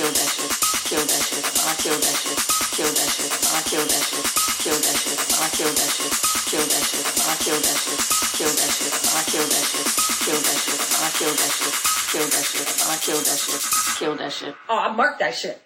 Kill that ship, kill that and I kill that ship, kill that ship and I kill that ship, kill that ship, and I killed that ship, kill that ship and I kill that ship, kill that ship, and I killed that ship, kill that ship and I killed that that ship I kill that that ship Oh I marked that shit.